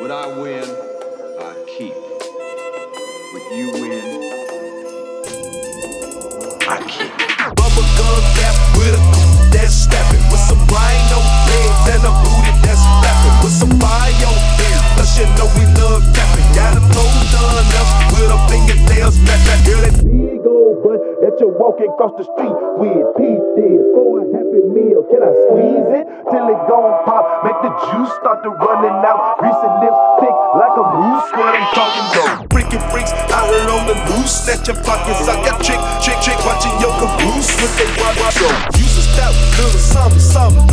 What I win, I keep. What you win, that you're walking across the street with. Pete did for a happy meal. Can I squeeze it till it gon' pop? Make the juice start to running out. Greasy lips thick like a moose. What I'm talking about. Freaky freaks out here on the loose. Snatch your pockets. I got trick, trick, trick. Watching your caboose with they wild, wild show. Use a stout, little something, something